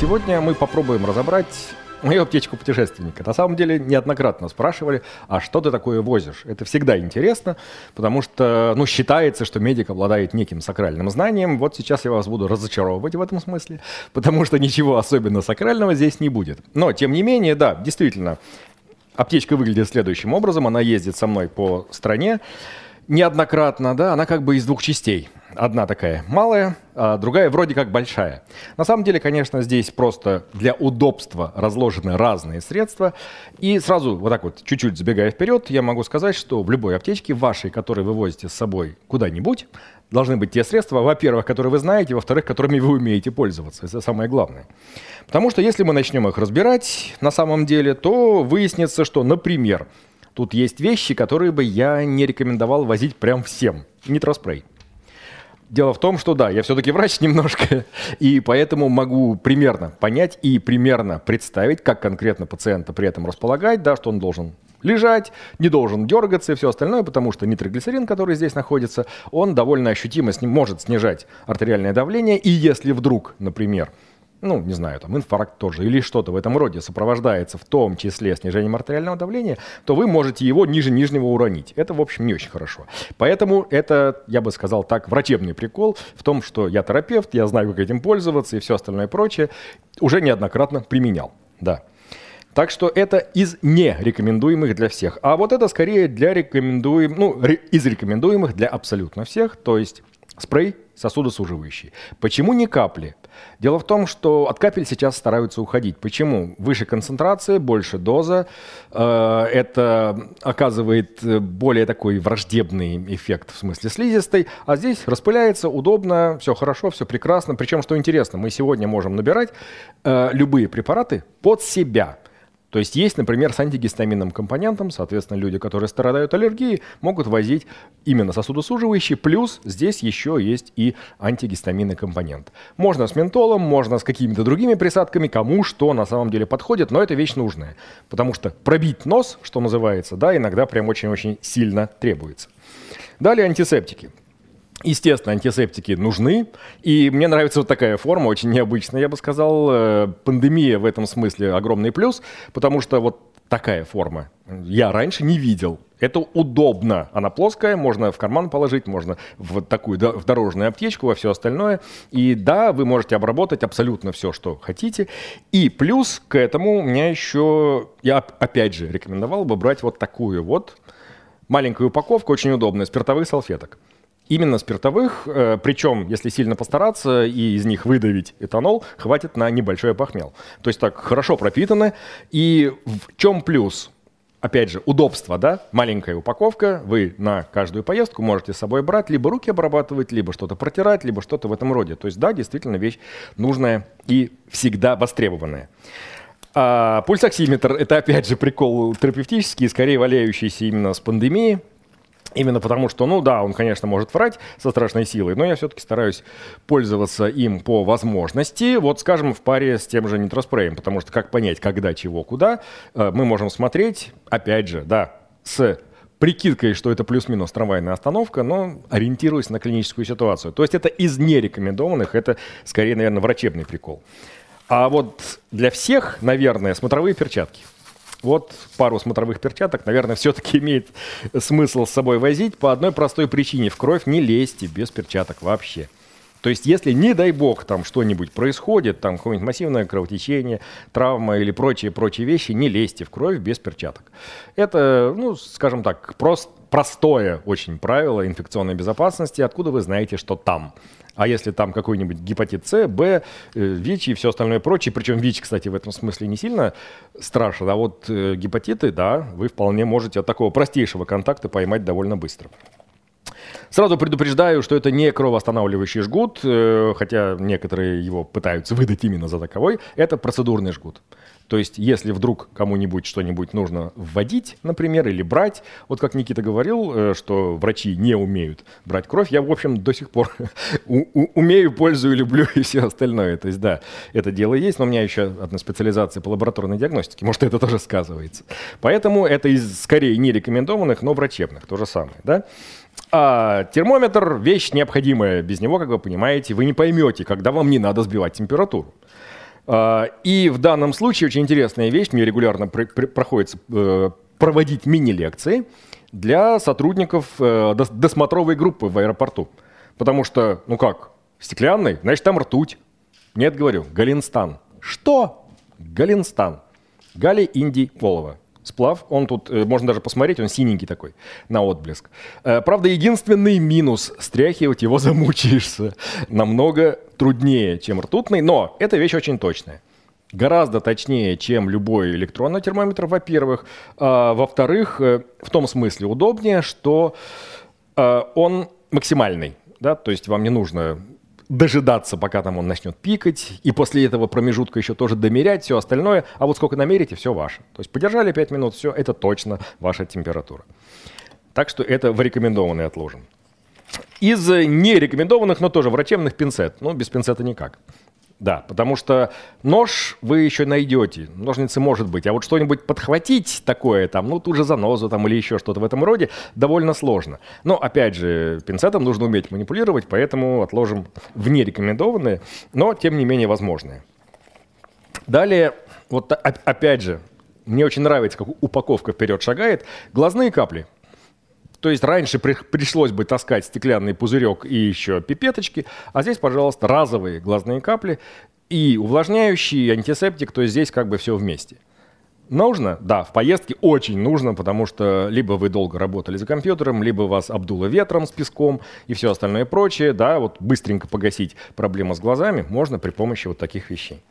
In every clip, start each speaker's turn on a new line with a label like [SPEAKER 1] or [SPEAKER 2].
[SPEAKER 1] Сегодня мы попробуем разобрать мою аптечку путешественника. На самом деле неоднократно спрашивали, а что ты такое возишь? Это всегда интересно, потому что, ну, считается, что медик обладает неким сакральным знанием. Вот сейчас я вас буду разочаровывать в этом смысле, потому что ничего особенно сакрального здесь не будет. Но, тем не менее, да, действительно, аптечка выглядит следующим образом. Она ездит со мной по стране неоднократно, да, она как бы из двух частей. Одна такая малая, а другая вроде как большая. На самом деле, конечно, здесь просто для удобства разложены разные средства. И сразу вот так вот, чуть-чуть забегая вперед, я могу сказать, что в любой аптечке вашей, которую вы возите с собой куда-нибудь, должны быть те средства, во-первых, которые вы знаете, во-вторых, которыми вы умеете пользоваться. Это самое главное. Потому что если мы начнем их разбирать на самом деле, то выяснится, что, например, Тут есть вещи, которые бы я не рекомендовал возить прям всем. Нитроспрей. Дело в том, что да, я все-таки врач немножко, и поэтому могу примерно понять и примерно представить, как конкретно пациента при этом располагать, да, что он должен лежать, не должен дергаться и все остальное, потому что нитроглицерин, который здесь находится, он довольно ощутимо с ним может снижать артериальное давление, и если вдруг, например, ну, не знаю, там инфаркт тоже или что-то в этом роде сопровождается в том числе снижением артериального давления, то вы можете его ниже нижнего уронить. Это, в общем, не очень хорошо. Поэтому это, я бы сказал так, врачебный прикол в том, что я терапевт, я знаю, как этим пользоваться и все остальное прочее, уже неоднократно применял, да. Так что это из не рекомендуемых для всех. А вот это скорее для рекомендуем, ну, из рекомендуемых для абсолютно всех, то есть спрей сосудосуживающий. Почему не капли? Дело в том, что от капель сейчас стараются уходить. Почему? Выше концентрация, больше доза. Э, это оказывает более такой враждебный эффект в смысле слизистой. А здесь распыляется, удобно, все хорошо, все прекрасно. Причем, что интересно, мы сегодня можем набирать э, любые препараты под себя. То есть есть, например, с антигистаминным компонентом, соответственно, люди, которые страдают аллергией, могут возить именно сосудосуживающий, плюс здесь еще есть и антигистаминный компонент. Можно с ментолом, можно с какими-то другими присадками, кому что на самом деле подходит, но это вещь нужная, потому что пробить нос, что называется, да, иногда прям очень-очень сильно требуется. Далее антисептики. Естественно, антисептики нужны, и мне нравится вот такая форма, очень необычная, я бы сказал. Э, пандемия в этом смысле огромный плюс, потому что вот такая форма я раньше не видел. Это удобно. Она плоская, можно в карман положить, можно в такую в дорожную аптечку, во все остальное. И да, вы можете обработать абсолютно все, что хотите. И плюс к этому у меня еще, я опять же рекомендовал бы брать вот такую вот маленькую упаковку, очень удобная, спиртовых салфеток. Именно спиртовых, э, причем, если сильно постараться и из них выдавить этанол, хватит на небольшой похмел. То есть так хорошо пропитаны. И в чем плюс? Опять же, удобство, да? Маленькая упаковка, вы на каждую поездку можете с собой брать, либо руки обрабатывать, либо что-то протирать, либо что-то в этом роде. То есть, да, действительно вещь нужная и всегда востребованная. А пульсоксиметр – это, опять же, прикол терапевтический, скорее валяющийся именно с пандемией. Именно потому, что, ну да, он, конечно, может врать со страшной силой, но я все-таки стараюсь пользоваться им по возможности, вот, скажем, в паре с тем же нитроспреем, потому что как понять, когда, чего, куда, э, мы можем смотреть, опять же, да, с прикидкой, что это плюс-минус трамвайная остановка, но ориентируясь на клиническую ситуацию. То есть это из нерекомендованных, это скорее, наверное, врачебный прикол. А вот для всех, наверное, смотровые перчатки – вот пару смотровых перчаток, наверное, все-таки имеет смысл с собой возить по одной простой причине. В кровь не лезьте без перчаток вообще. То есть, если, не дай бог, там что-нибудь происходит, там какое-нибудь массивное кровотечение, травма или прочие-прочие вещи, не лезьте в кровь без перчаток. Это, ну, скажем так, прост, простое очень правило инфекционной безопасности, откуда вы знаете, что там. А если там какой-нибудь гепатит С, Б, э, ВИЧ и все остальное прочее, причем ВИЧ, кстати, в этом смысле не сильно страшно, а вот э, гепатиты, да, вы вполне можете от такого простейшего контакта поймать довольно быстро. Сразу предупреждаю, что это не кровоостанавливающий жгут, э, хотя некоторые его пытаются выдать именно за таковой. Это процедурный жгут. То есть, если вдруг кому-нибудь что-нибудь нужно вводить, например, или брать, вот как Никита говорил, э, что врачи не умеют брать кровь, я, в общем, до сих пор умею, пользую, люблю и все остальное. То есть, да, это дело есть, но у меня еще одна специализация по лабораторной диагностике, может, это тоже сказывается. Поэтому это из скорее не рекомендованных, но врачебных, то же самое, да. А термометр – вещь необходимая. Без него, как вы понимаете, вы не поймете, когда вам не надо сбивать температуру. А, и в данном случае очень интересная вещь, мне регулярно проходится э, проводить мини-лекции для сотрудников э, досмотровой группы в аэропорту. Потому что, ну как, стеклянный, значит там ртуть. Нет, говорю, Галинстан. Что? Галинстан. Гали Инди Волова. Сплав, он тут, э, можно даже посмотреть, он синенький такой, на отблеск. Э, правда, единственный минус, стряхивать его замучаешься. Намного труднее, чем ртутный, но эта вещь очень точная. Гораздо точнее, чем любой электронный термометр, во-первых. А, во-вторых, э, в том смысле удобнее, что он максимальный. Да? То есть вам не нужно дожидаться, пока там он начнет пикать, и после этого промежутка еще тоже домерять все остальное, а вот сколько намерите, все ваше. То есть подержали 5 минут, все, это точно ваша температура. Так что это в рекомендованный отложен. Из нерекомендованных, но тоже врачебных пинцет. Ну, без пинцета никак. Да, потому что нож вы еще найдете, ножницы может быть, а вот что-нибудь подхватить такое там, ну, ту же занозу там или еще что-то в этом роде, довольно сложно. Но, опять же, пинцетом нужно уметь манипулировать, поэтому отложим в нерекомендованные, но, тем не менее, возможные. Далее, вот опять же, мне очень нравится, как упаковка вперед шагает, глазные капли – то есть раньше при, пришлось бы таскать стеклянный пузырек и еще пипеточки, а здесь, пожалуйста, разовые глазные капли и увлажняющий, антисептик, то есть здесь как бы все вместе. Нужно? Да, в поездке очень нужно, потому что либо вы долго работали за компьютером, либо вас обдуло ветром с песком и все остальное прочее. Да, вот быстренько погасить проблему с глазами можно при помощи вот таких вещей.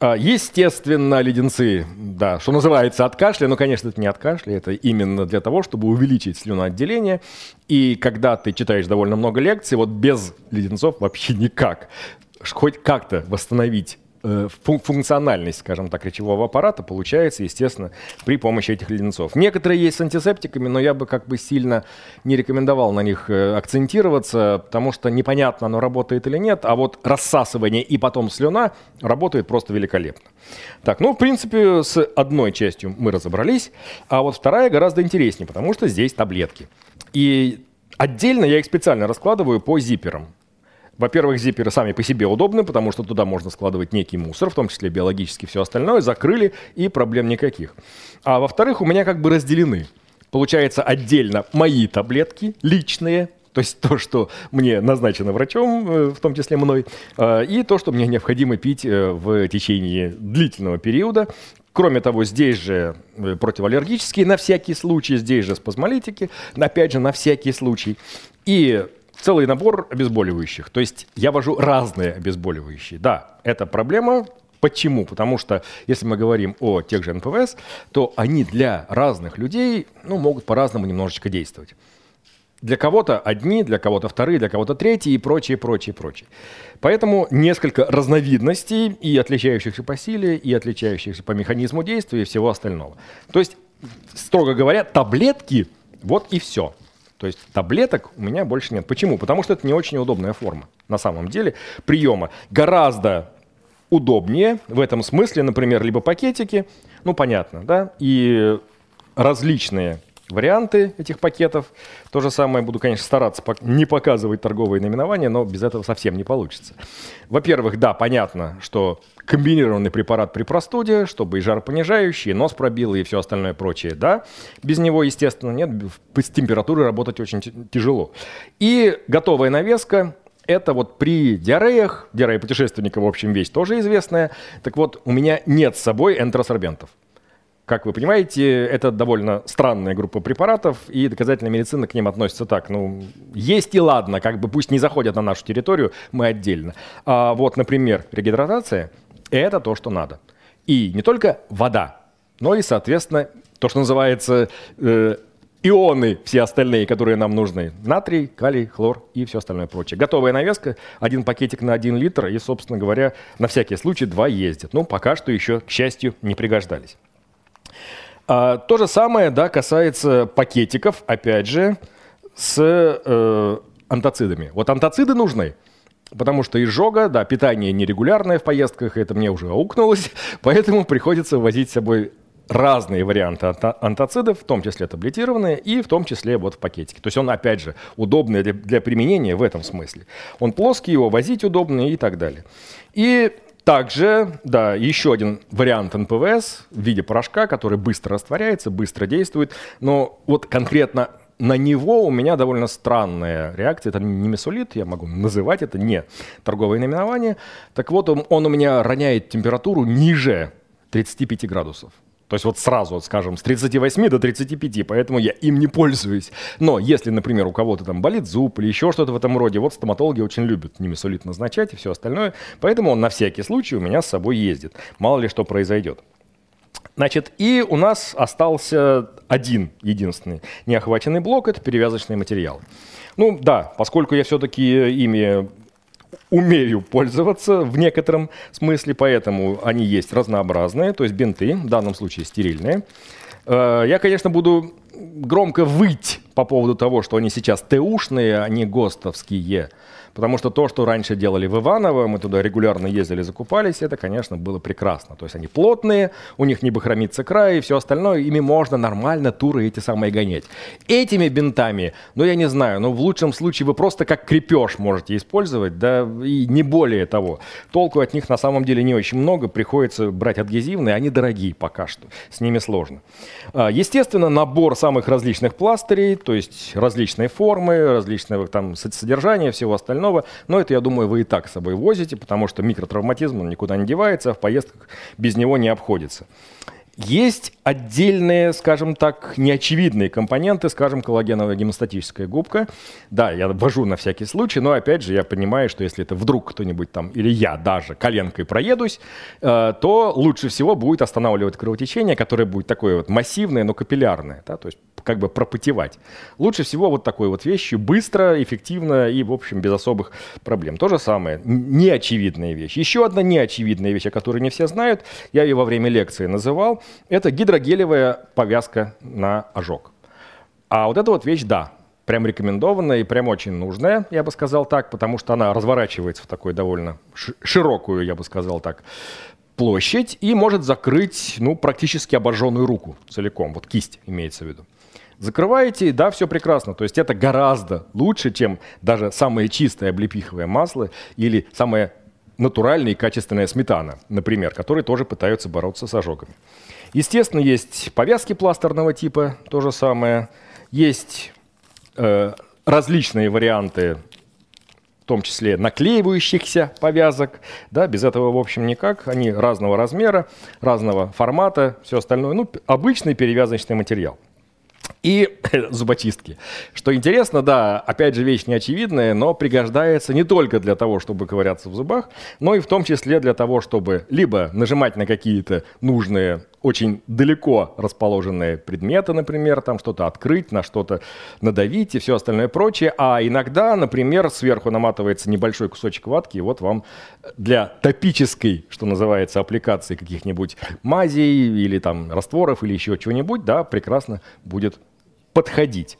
[SPEAKER 1] А, естественно, леденцы, да, что называется, от кашля, но, конечно, это не от кашля, это именно для того, чтобы увеличить слюноотделение. И когда ты читаешь довольно много лекций, вот без леденцов вообще никак. Хоть как-то восстановить функциональность, скажем так, речевого аппарата получается, естественно, при помощи этих леденцов. Некоторые есть с антисептиками, но я бы как бы сильно не рекомендовал на них э, акцентироваться, потому что непонятно, оно работает или нет, а вот рассасывание и потом слюна работает просто великолепно. Так, ну, в принципе, с одной частью мы разобрались, а вот вторая гораздо интереснее, потому что здесь таблетки. И отдельно я их специально раскладываю по зиперам. Во-первых, зиперы сами по себе удобны, потому что туда можно складывать некий мусор, в том числе биологический, все остальное, закрыли и проблем никаких. А во-вторых, у меня как бы разделены. Получается отдельно мои таблетки личные, то есть то, что мне назначено врачом, э, в том числе мной, э, и то, что мне необходимо пить э, в течение длительного периода. Кроме того, здесь же противоаллергические на всякий случай, здесь же спазмолитики, опять же, на всякий случай. И целый набор обезболивающих. То есть я вожу разные обезболивающие. Да, это проблема. Почему? Потому что если мы говорим о тех же НПВС, то они для разных людей ну, могут по-разному немножечко действовать. Для кого-то одни, для кого-то вторые, для кого-то третьи и прочее, прочее, прочее. Поэтому несколько разновидностей и отличающихся по силе, и отличающихся по механизму действия и всего остального. То есть, строго говоря, таблетки – вот и все – то есть таблеток у меня больше нет. Почему? Потому что это не очень удобная форма на самом деле приема. Гораздо удобнее в этом смысле, например, либо пакетики, ну понятно, да, и различные варианты этих пакетов. То же самое буду, конечно, стараться не показывать торговые наименования, но без этого совсем не получится. Во-первых, да, понятно, что комбинированный препарат при простуде, чтобы и жаропонижающий, и нос пробил, и все остальное прочее, да. Без него, естественно, нет, с температурой работать очень тяжело. И готовая навеска, это вот при диареях, диарея путешественника, в общем, вещь тоже известная. Так вот, у меня нет с собой энтеросорбентов. Как вы понимаете, это довольно странная группа препаратов, и доказательная медицина к ним относится так. Ну, есть и ладно, как бы пусть не заходят на нашу территорию, мы отдельно. А вот, например, регидратация – это то, что надо. И не только вода, но и, соответственно, то, что называется э, ионы все остальные, которые нам нужны. Натрий, калий, хлор и все остальное прочее. Готовая навеска, один пакетик на один литр, и, собственно говоря, на всякий случай два ездят. Ну, пока что еще, к счастью, не пригождались. А, то же самое да, касается пакетиков, опять же, с э, антацидами. Вот антациды нужны. Потому что изжога, да, питание нерегулярное в поездках, это мне уже аукнулось, поэтому приходится возить с собой разные варианты антацидов, в том числе таблетированные, и в том числе вот в пакетике. То есть он, опять же, удобный для, для применения в этом смысле. Он плоский, его возить удобно и так далее. И Также, да, еще один вариант НПВС в виде порошка, который быстро растворяется, быстро действует. Но вот конкретно на него у меня довольно странная реакция. Это не месолит, я могу называть это не торговое наименование. Так вот, он, он у меня роняет температуру ниже 35 градусов. То есть вот сразу, вот, скажем, с 38 до 35, поэтому я им не пользуюсь. Но если, например, у кого-то там болит зуб или еще что-то в этом роде, вот стоматологи очень любят немесолит назначать и все остальное, поэтому он на всякий случай у меня с собой ездит. Мало ли что произойдет. Значит, и у нас остался один единственный неохваченный блок – это перевязочный материал. Ну да, поскольку я все-таки ими умею пользоваться в некотором смысле, поэтому они есть разнообразные, то есть бинты, в данном случае стерильные. Э, я, конечно, буду громко выть по поводу того, что они сейчас ТУшные, а не ГОСТовские. Потому что то, что раньше делали в Иваново, мы туда регулярно ездили, закупались, это, конечно, было прекрасно. То есть они плотные, у них не бахромится край и все остальное, ими можно нормально туры эти самые гонять. Этими бинтами, ну я не знаю, но в лучшем случае вы просто как крепеж можете использовать, да, и не более того. Толку от них на самом деле не очень много, приходится брать адгезивные, они дорогие пока что, с ними сложно. А, естественно, набор самых различных пластырей, то есть различные формы, различные там содержания, всего остального. Но это, я думаю, вы и так с собой возите, потому что микротравматизм он никуда не девается, а в поездках без него не обходится. Есть отдельные, скажем так, неочевидные компоненты, скажем, коллагеновая гемостатическая губка. Да, я ввожу на всякий случай, но опять же я понимаю, что если это вдруг кто-нибудь там, или я даже коленкой проедусь, э, то лучше всего будет останавливать кровотечение, которое будет такое вот массивное, но капиллярное, да, то есть как бы пропотевать. Лучше всего вот такой вот вещью, быстро, эффективно и, в общем, без особых проблем. То же самое, неочевидная вещь. Еще одна неочевидная вещь, о которой не все знают, я ее во время лекции называл, это гидрогелевая повязка на ожог. А вот эта вот вещь, да, прям рекомендованная и прям очень нужная, я бы сказал так, потому что она разворачивается в такой довольно широкую, я бы сказал так, площадь и может закрыть, ну, практически обожженную руку целиком, вот кисть имеется в виду. Закрываете, да, все прекрасно. То есть это гораздо лучше, чем даже самое чистое облепиховое масло или самое натуральная и качественная сметана, например, которые тоже пытаются бороться с ожогами. Естественно, есть повязки пластерного типа, то же самое. Есть э, различные варианты, в том числе наклеивающихся повязок. Да, без этого, в общем, никак. Они разного размера, разного формата, все остальное. Ну, обычный перевязочный материал и зубочистки. Что интересно, да, опять же вещь неочевидная, но пригождается не только для того, чтобы ковыряться в зубах, но и в том числе для того, чтобы либо нажимать на какие-то нужные очень далеко расположенные предметы, например, там что-то открыть, на что-то надавить и все остальное прочее. А иногда, например, сверху наматывается небольшой кусочек ватки, и вот вам для топической, что называется, аппликации каких-нибудь мазей или там растворов или еще чего-нибудь, да, прекрасно будет подходить.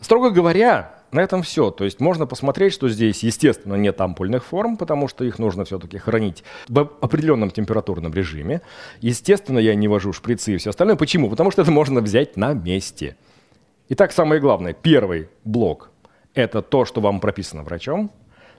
[SPEAKER 1] Строго говоря, на этом все. То есть можно посмотреть, что здесь, естественно, нет ампульных форм, потому что их нужно все-таки хранить в определенном температурном режиме. Естественно, я не вожу шприцы и все остальное. Почему? Потому что это можно взять на месте. Итак, самое главное. Первый блок – это то, что вам прописано врачом.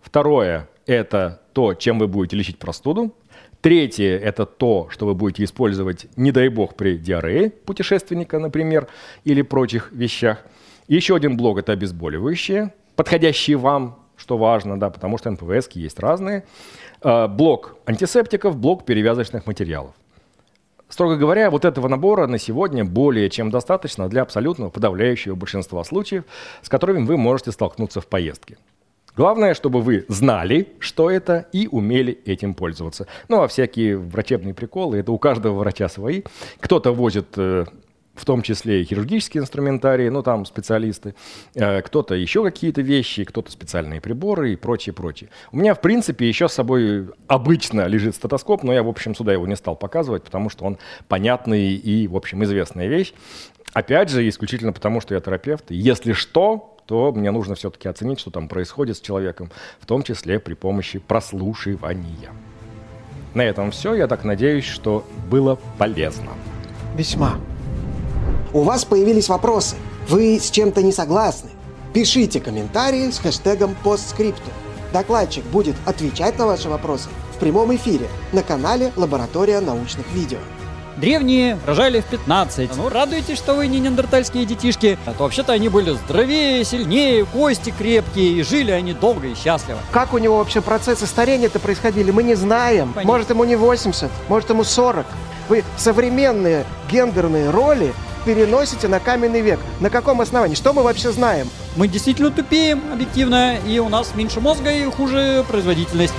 [SPEAKER 1] Второе – это то, чем вы будете лечить простуду. Третье – это то, что вы будете использовать, не дай бог, при диарее путешественника, например, или прочих вещах. Еще один блок – это обезболивающие, подходящие вам, что важно, да, потому что НПВС есть разные. А, блок антисептиков, блок перевязочных материалов. Строго говоря, вот этого набора на сегодня более чем достаточно для абсолютного подавляющего большинства случаев, с которыми вы можете столкнуться в поездке. Главное, чтобы вы знали, что это, и умели этим пользоваться. Ну, а всякие врачебные приколы, это у каждого врача свои. Кто-то возит э, в том числе и хирургические инструментарии, ну там специалисты, э, кто-то еще какие-то вещи, кто-то специальные приборы и прочее, прочее. У меня, в принципе, еще с собой обычно лежит стетоскоп, но я, в общем, сюда его не стал показывать, потому что он понятный и, в общем, известная вещь. Опять же, исключительно потому, что я терапевт. Если что, то мне нужно все-таки оценить, что там происходит с человеком, в том числе при помощи прослушивания. На этом все. Я так надеюсь, что было полезно.
[SPEAKER 2] Весьма. У вас появились вопросы. Вы с чем-то не согласны? Пишите комментарии с хэштегом постскрипту. Докладчик будет отвечать на ваши вопросы в прямом эфире на канале «Лаборатория научных видео».
[SPEAKER 3] Древние рожали в 15. Ну, радуйтесь, что вы не неандертальские детишки. А то вообще-то они были здоровее, сильнее, кости крепкие, и жили они долго и счастливо.
[SPEAKER 2] Как у него вообще процессы старения-то происходили, мы не знаем.
[SPEAKER 3] Понятно.
[SPEAKER 2] Может, ему не 80, может, ему 40. Вы современные гендерные роли переносите на каменный век. На каком основании? Что мы вообще знаем?
[SPEAKER 3] Мы действительно тупеем, объективно, и у нас меньше мозга и хуже производительность.